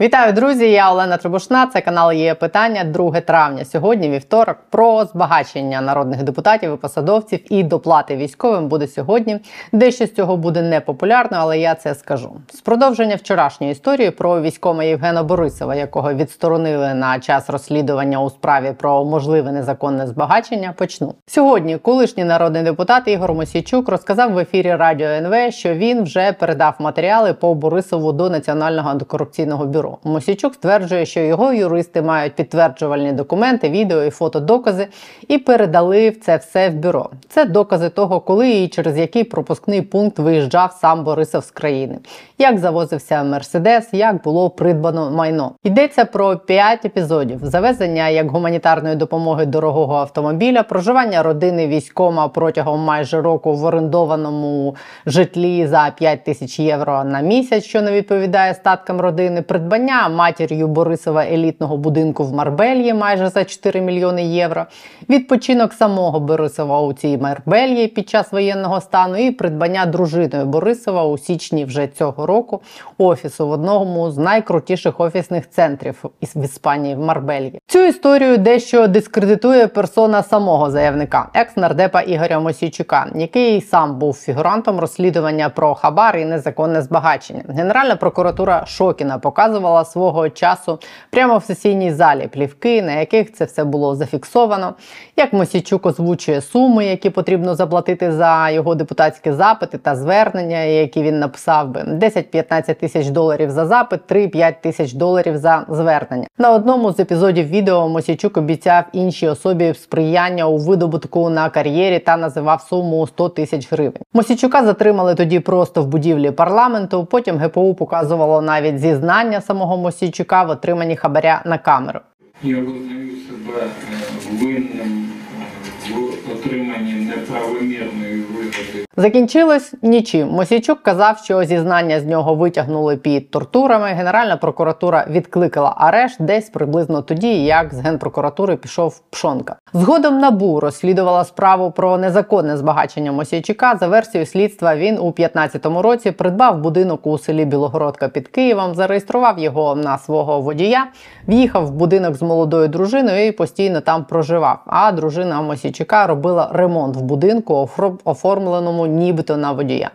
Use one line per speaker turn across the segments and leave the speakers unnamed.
Вітаю, друзі! Я Олена Трибушна. Це канал є питання 2 травня. Сьогодні вівторок про збагачення народних депутатів і посадовців і доплати військовим буде сьогодні. Дещо з цього буде непопулярно, але я це скажу. З продовження вчорашньої історії про військома Євгена Борисова, якого відсторонили на час розслідування у справі про можливе незаконне збагачення. Почну сьогодні. Колишній народний депутат Ігор Мосійчук розказав в ефірі Радіо НВ, що він вже передав матеріали по Борисову до Національного антикорупційного бюро бюро. Мосійчук стверджує, що його юристи мають підтверджувальні документи, відео і фотодокази і передали це все в бюро. Це докази того, коли і через який пропускний пункт виїжджав сам Борисов з країни, як завозився Мерседес, як було придбано майно. Йдеться про п'ять епізодів: завезення як гуманітарної допомоги дорогого автомобіля, проживання родини військома протягом майже року в орендованому житлі за 5 тисяч євро на місяць, що не відповідає статкам родини, придбання придбання матір'ю Борисова елітного будинку в Марбельї майже за 4 мільйони євро, відпочинок самого Борисова у цій Марбельї під час воєнного стану і придбання дружиною Борисова у січні вже цього року офісу в одному з найкрутіших офісних центрів в Іспанії в Марбельї. Цю історію дещо дискредитує персона самого заявника, екс-нардепа Ігоря Мосійчука, який сам був фігурантом розслідування про хабар і незаконне збагачення. Генеральна прокуратура Шокіна показувала показувала свого часу прямо в сесійній залі плівки, на яких це все було зафіксовано. Як Мосічук озвучує суми, які потрібно заплатити за його депутатські запити та звернення, які він написав би 10-15 тисяч доларів за запит, 3-5 тисяч доларів за звернення. На одному з епізодів відео Мосічук обіцяв іншій особі сприяння у видобутку на кар'єрі та називав суму 100 тисяч гривень. Мосічука затримали тоді просто в будівлі парламенту. Потім ГПУ показувало навіть зізнання самого Мосійчука в отриманні хабаря на камеру.
Я визнаю себе е, винним е, в отриманні неправомірної вигоди
Закінчилось нічим. Мосійчук казав, що зізнання з нього витягнули під тортурами. Генеральна прокуратура відкликала арешт десь приблизно тоді, як з генпрокуратури пішов Пшонка. Згодом набу розслідувала справу про незаконне збагачення Мосійчука. За версією слідства він у 15-му році придбав будинок у селі Білогородка під Києвом, зареєстрував його на свого водія, в'їхав в будинок з молодою дружиною і постійно там проживав. А дружина Мосійчука робила ремонт в будинку, оформленому нібито на водія.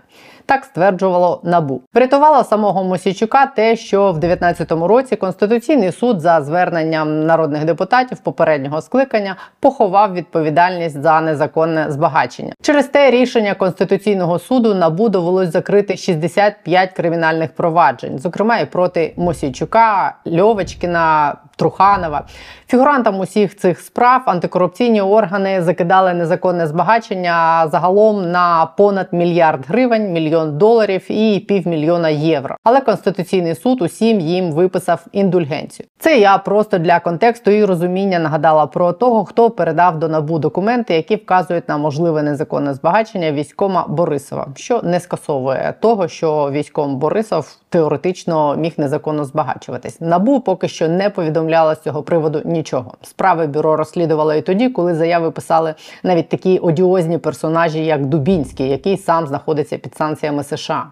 Так стверджувало набу. Врятувало самого Мосійчука те, що в 19-му році Конституційний суд за зверненням народних депутатів попереднього скликання поховав відповідальність за незаконне збагачення. Через те рішення Конституційного суду набу довелось закрити 65 кримінальних проваджень, зокрема і проти Мосійчука, Льовочкіна, Труханова. Фігурантам усіх цих справ антикорупційні органи закидали незаконне збагачення загалом на понад мільярд гривень, мільйон доларів і півмільйона євро. Але конституційний суд усім їм виписав індульгенцію. Це я просто для контексту і розуміння нагадала про того, хто передав до набу документи, які вказують на можливе незаконне збагачення військома Борисова, що не скасовує того, що військом Борисов теоретично міг незаконно збагачуватись. Набу поки що не повідомляла з цього приводу нічого. Справи бюро розслідувало і тоді, коли заяви писали навіть такі одіозні персонажі, як Дубінський, який сам знаходиться під санкціями США.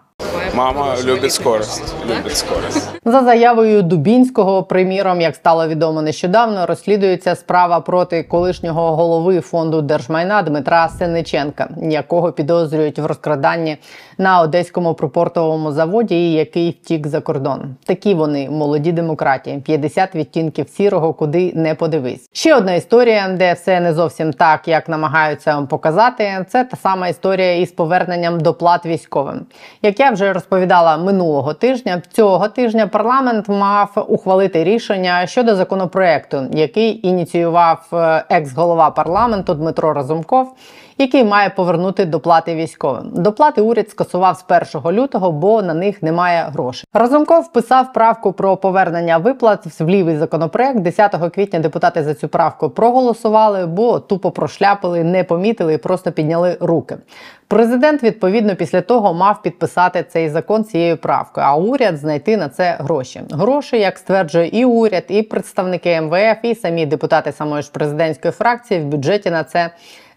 Мама любить скорость. Любить скорость.
За заявою Дубінського, приміром, як стало відомо нещодавно, розслідується справа проти колишнього голови фонду держмайна Дмитра Сениченка, якого підозрюють в розкраданні на одеському припортовому заводі, який втік за кордон. Такі вони молоді демократії, 50 відтінків сірого, куди не подивись. Ще одна історія, де все не зовсім так, як намагаються показати. Це та сама історія із поверненням доплат військовим. Як я вже розповідала минулого тижня, цього тижня парламент мав ухвалити рішення щодо законопроекту, який ініціював е, екс-голова парламенту Дмитро Разумков який має повернути доплати військовим. Доплати уряд скасував з 1 лютого, бо на них немає грошей. Разумков вписав правку про повернення виплат в лівий законопроект. 10 квітня депутати за цю правку проголосували, бо тупо прошляпили, не помітили і просто підняли руки. Президент відповідно після того мав підписати цей закон цією правкою, а уряд знайти на це гроші. Гроші, як стверджує і уряд, і представники МВФ, і самі депутати самої ж президентської фракції в бюджеті на це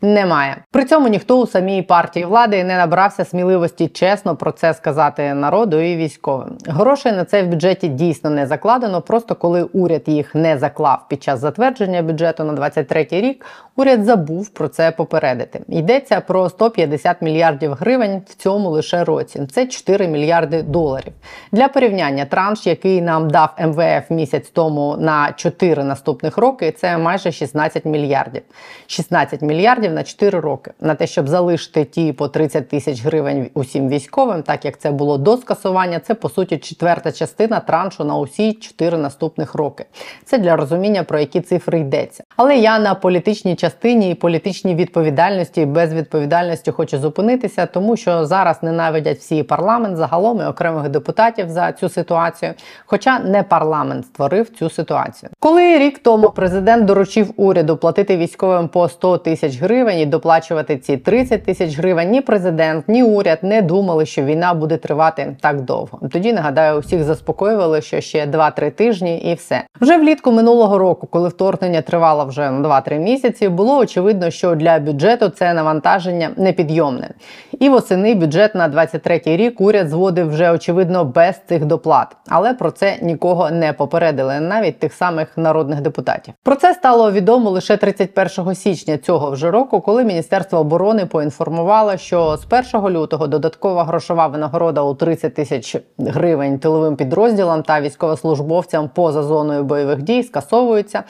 немає. При цьому ніхто у самій партії влади не набрався сміливості чесно про це сказати народу і військовим. Грошей на це в бюджеті дійсно не закладено. Просто коли уряд їх не заклав під час затвердження бюджету на 23 рік, уряд забув про це попередити. Йдеться про 150 мільярдів гривень в цьому лише році. Це 4 мільярди доларів. Для порівняння транш, який нам дав МВФ місяць тому на 4 наступних роки, це майже 16 мільярдів. 16 мільярдів на 4 роки. На те, щоб залишити ті по 30 тисяч гривень усім військовим, так як це було до скасування, це по суті четверта частина траншу на усі 4 наступних роки. Це для розуміння про які цифри йдеться. Але я на політичній частині і політичній відповідальності і безвідповідальності хочу зупинитися, тому що зараз ненавидять всі парламент загалом і окремих депутатів за цю ситуацію. Хоча не парламент створив цю ситуацію. Коли рік тому президент доручив уряду платити військовим по 100 тисяч гривень і доплачувати ці 30 тисяч гривень, ні президент, ні уряд не думали, що війна буде тривати так довго. Тоді нагадаю, усіх заспокоювали, що ще 2-3 тижні, і все вже влітку минулого року, коли вторгнення тривало вже 2-3 місяці, було очевидно, що для бюджету це навантаження непідйомне. І восени бюджет на 23 рік уряд зводив вже очевидно без цих доплат, але про це нікого не попередили, навіть тих самих народних депутатів. Про це стало відомо лише 31 січня цього вже року, коли Міністерство оборони поінформувало, що з 1 лютого додаткова грошова винагорода у 30 тисяч гривень тиловим підрозділам та військовослужбовцям поза зоною бойових дій скасовується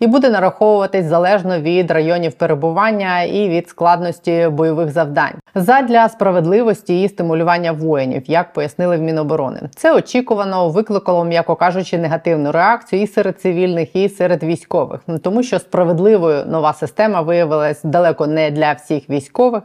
і буде нараховуватись залежно від районів перебування і від складності бойових завдань задля справедливості і стимулювання воїнів, як пояснили в Міноборони. Це очікувано викликало, м'яко кажучи, негативну реакцію і серед цивільних, і серед військових, тому що справедливою нова система виявилась далеко не для всіх військових.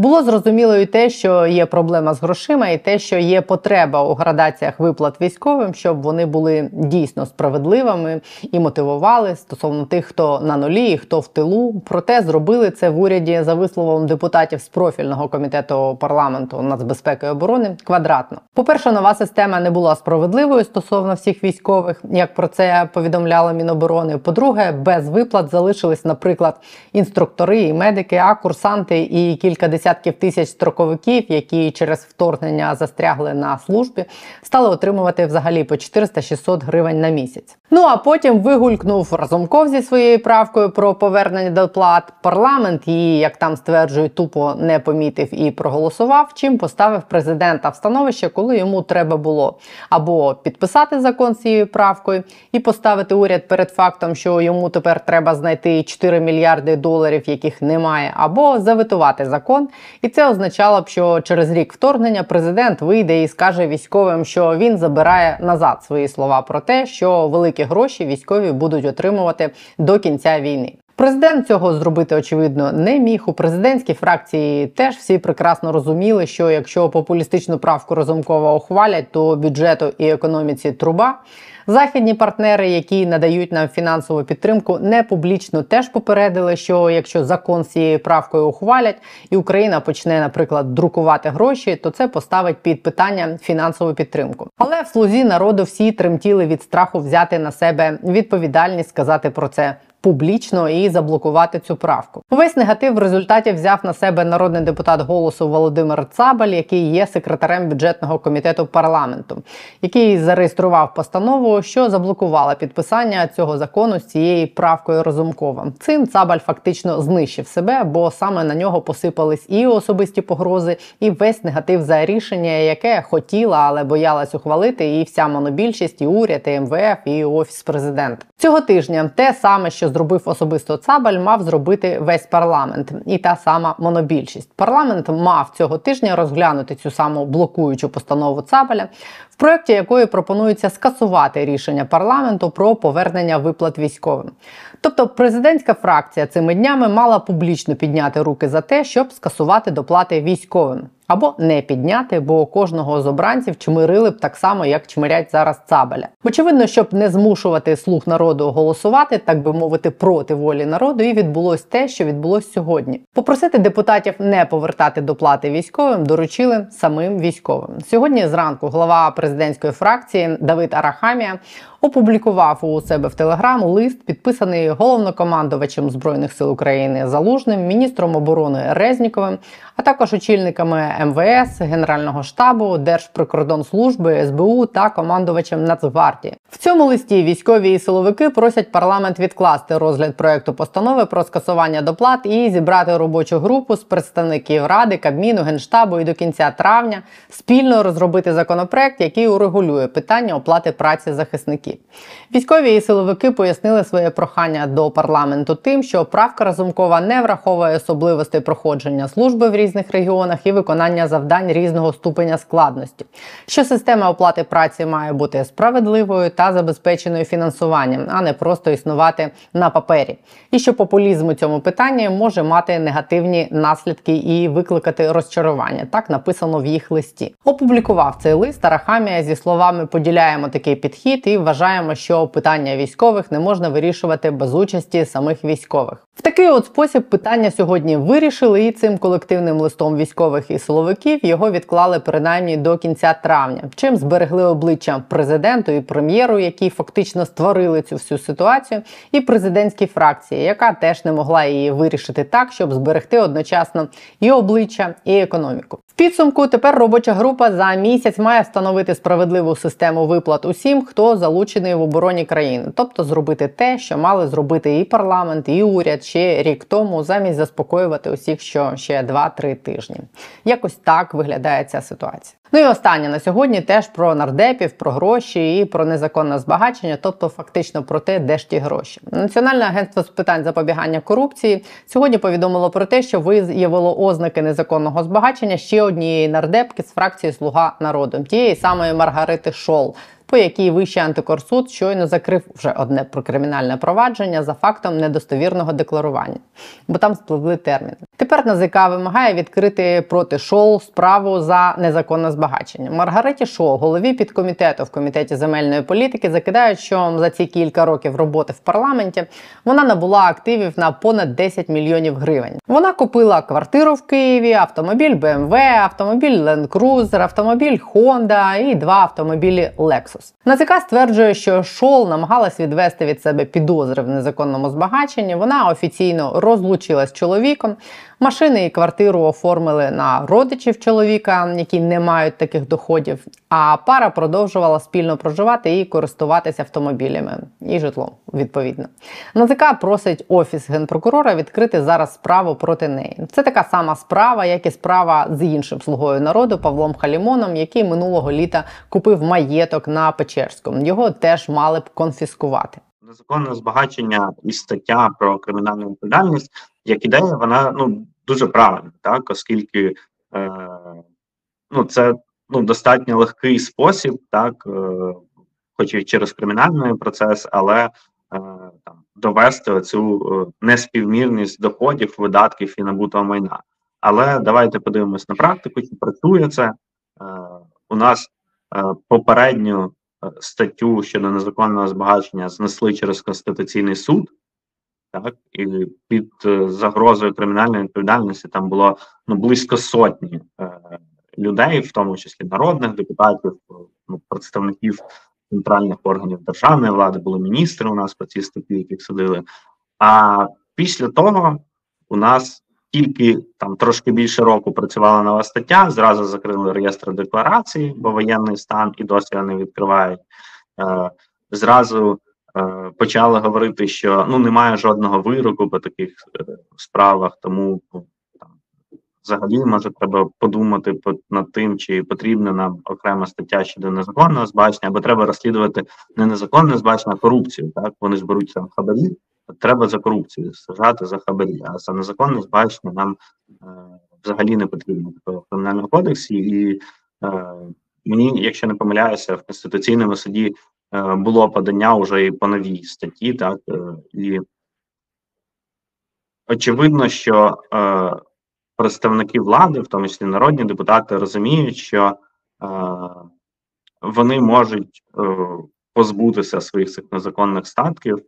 Було зрозуміло і те, що є проблема з грошима, і те, що є потреба у градаціях виплат військовим, щоб вони були дійсно справедливими і мотивували стосовно тих, хто на нулі, і хто в тилу. Проте зробили це в уряді за висловом депутатів з профільного комітету парламенту нацбезпеки і оборони квадратно. По перше, нова система не була справедливою стосовно всіх військових, як про це повідомляла Міноборони. По-друге, без виплат залишились, наприклад, інструктори і медики, а курсанти і кілька десятків десятків тисяч строковиків, які через вторгнення застрягли на службі, стали отримувати взагалі по 400-600 гривень на місяць. Ну а потім вигулькнув Разумков зі своєю правкою про повернення доплат. Парламент її, як там стверджують, тупо не помітив і проголосував. Чим поставив президента в становище, коли йому треба було або підписати закон з цією правкою і поставити уряд перед фактом, що йому тепер треба знайти 4 мільярди доларів, яких немає, або заветувати закон. І це означало б, що через рік вторгнення президент вийде і скаже військовим, що він забирає назад свої слова про те, що великі гроші військові будуть отримувати до кінця війни. Президент цього зробити очевидно не міг. У президентській фракції теж всі прекрасно розуміли, що якщо популістичну правку Разумкова ухвалять, то бюджету і економіці труба. Західні партнери, які надають нам фінансову підтримку, не публічно теж попередили, що якщо закон з цією правкою ухвалять, і Україна почне, наприклад, друкувати гроші, то це поставить під питання фінансову підтримку. Але в слузі народу всі тремтіли від страху взяти на себе відповідальність сказати про це публічно і заблокувати цю правку. Увесь негатив в результаті взяв на себе народний депутат голосу Володимир Цабаль, який є секретарем бюджетного комітету парламенту, який зареєстрував постанову, що заблокувала підписання цього закону з цією правкою Розумкова. Цим Цабаль фактично знищив себе, бо саме на нього посипались і особисті погрози, і весь негатив за рішення, яке хотіла, але боялась ухвалити, і вся монобільшість, і уряд, і МВФ, і офіс президента. Цього тижня те саме, що зробив особисто Цабаль, мав зробити весь парламент і та сама монобільшість. Парламент мав цього тижня розглянути цю саму блокуючу постанову Цабаля, в проєкті якої пропонується скасувати рішення парламенту про повернення виплат військовим. Тобто президентська фракція цими днями мала публічно підняти руки за те, щоб скасувати доплати військовим. Або не підняти, бо кожного з обранців чмирили б так само, як чмирять зараз цабаля. Очевидно, щоб не змушувати слуг народу голосувати, так би мовити, проти волі народу, і відбулось те, що відбулось сьогодні. Попросити депутатів не повертати доплати військовим доручили самим військовим. Сьогодні зранку глава президентської фракції Давид Арахамія опублікував у себе в Телеграм лист, підписаний головнокомандувачем збройних сил України Залужним, міністром оборони Резніковим, а також очільниками МВС, Генерального штабу, Держприкордонслужби, СБУ та командувачем Нацгвардії. В цьому листі військові і силовики просять парламент відкласти розгляд проекту постанови про скасування доплат і зібрати робочу групу з представників ради, Кабміну, Генштабу і до кінця травня спільно розробити законопроект, який урегулює питання оплати праці захисників. Військові і силовики пояснили своє прохання до парламенту тим, що правка Разумкова не враховує особливостей проходження служби в різних регіонах і виконання завдань різного ступеня складності, що система оплати праці має бути справедливою та забезпеченою фінансуванням, а не просто існувати на папері, і що популізм у цьому питанні може мати негативні наслідки і викликати розчарування. Так написано в їх листі. Опублікував цей лист Арахамія зі словами поділяємо такий підхід і вважаємо, що питання військових не можна вирішувати без участі самих військових. В такий от спосіб питання сьогодні вирішили, і цим колективним листом військових і силовиків його відклали принаймні до кінця травня, чим зберегли обличчя президенту і прем'єру, які фактично створили цю всю ситуацію, і президентській фракції, яка теж не могла її вирішити так, щоб зберегти одночасно і обличчя, і економіку. Підсумку тепер робоча група за місяць має встановити справедливу систему виплат усім, хто залучений в обороні країни, тобто зробити те, що мали зробити і парламент, і уряд ще рік тому, замість заспокоювати усіх, що ще 2-3 тижні. Якось так виглядає ця ситуація. Ну і останнє на сьогодні теж про нардепів, про гроші і про незаконне збагачення, тобто фактично про те, де ж ті гроші. Національне агентство з питань запобігання корупції сьогодні повідомило про те, що виявило ознаки незаконного збагачення ще однієї нардепки з фракції Слуга народу, тієї самої Маргарити Шол. По якій Вищий антикорсуд щойно закрив вже одне про кримінальне провадження за фактом недостовірного декларування, бо там спливли терміни. Тепер НАЗК вимагає відкрити проти Шол справу за незаконне збагачення. Маргариті Шол, голові підкомітету в комітеті земельної політики, закидають, що за ці кілька років роботи в парламенті вона набула активів на понад 10 мільйонів гривень. Вона купила квартиру в Києві, автомобіль BMW, автомобіль Land Cruiser, автомобіль Honda і два автомобілі Lexus. НАЗК стверджує, що Шол намагалась відвести від себе підозри в незаконному збагаченні. Вона офіційно розлучилась з чоловіком. Машини і квартиру оформили на родичів чоловіка, які не мають таких доходів. А пара продовжувала спільно проживати і користуватися автомобілями і житлом. Відповідно, НАЗК просить офіс генпрокурора відкрити зараз справу проти неї. Це така сама справа, як і справа з іншим слугою народу Павлом Халімоном, який минулого літа купив маєток на Печерському. Його теж мали б конфіскувати.
Незаконне збагачення і стаття про кримінальну відповідальність, як ідея, вона ну дуже правильна, так оскільки е, ну це ну достатньо легкий спосіб, так, е, хоч і через кримінальний процес, але е, там довести оцю е, неспівмірність доходів, видатків і набутого майна. Але давайте подивимось на практику, чи працює це. Е, у нас е, попередню е, статтю щодо незаконного збагачення знесли через Конституційний суд, так, і під е, загрозою кримінальної відповідальності там було ну, близько сотні е, людей, в тому числі народних депутатів, е, ну, представників центральних органів державної влади, були міністри у нас по цій статті, яких судили. А після того у нас тільки там трошки більше року працювала нова стаття. Зразу закрили реєстр декларацій, бо воєнний стан і досі вони відкривають. Е, Зразу почали говорити, що ну немає жодного вироку по таких е, справах, тому ну, там взагалі може треба подумати по, над тим, чи потрібна нам окрема стаття щодо незаконного збачення, або треба розслідувати не незаконне збачення, а корупцію. Так вони ж беруть там хабарі треба за корупцію сажати за хабарі, а за незаконне збагачення нам е, взагалі не потрібно такого кримінального кодексі. І е, мені, якщо не помиляюся, в конституційному суді е, було подання вже і по новій статті, так е, і очевидно, що е, представники влади, в тому числі народні депутати, розуміють, що е, вони можуть е, позбутися своїх цих незаконних статків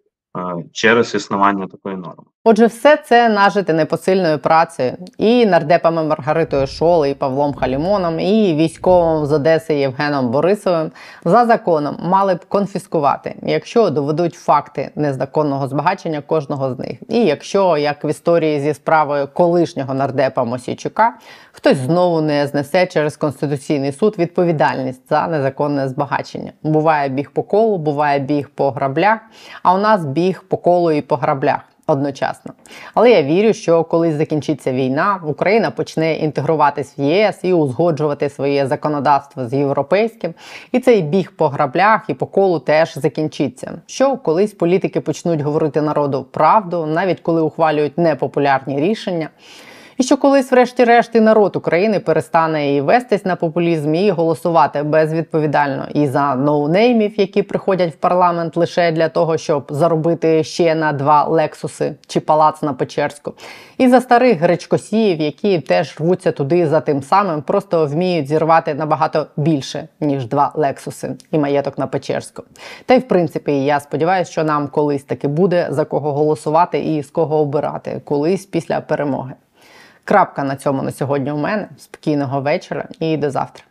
через існування такої норми.
Отже, все це нажити непосильною працею і нардепами Маргаритою Шоли, і Павлом Халімоном, і військовим з Одеси Євгеном Борисовим за законом мали б конфіскувати, якщо доведуть факти незаконного збагачення кожного з них. І якщо, як в історії зі справою колишнього нардепа Мосійчука, хтось знову не знесе через конституційний суд відповідальність за незаконне збагачення. Буває біг по колу, буває біг по граблях, а у нас біг по колу і по граблях одночасно. Але я вірю, що колись закінчиться війна, Україна почне інтегруватись в ЄС і узгоджувати своє законодавство з європейським. І цей біг по граблях і по колу теж закінчиться. Що колись політики почнуть говорити народу правду, навіть коли ухвалюють непопулярні рішення. І що колись, врешті-решт, і народ України перестане і вестись на популізм і голосувати безвідповідально і за ноунеймів, які приходять в парламент лише для того, щоб заробити ще на два лексуси чи палац на Печерську, і за старих гречкосіїв, які теж рвуться туди за тим самим, просто вміють зірвати набагато більше ніж два лексуси і маєток на Печерську. Та й в принципі, я сподіваюся, що нам колись таки буде за кого голосувати і з кого обирати колись після перемоги. Крапка на цьому на сьогодні у мене. Спокійного вечора і до завтра.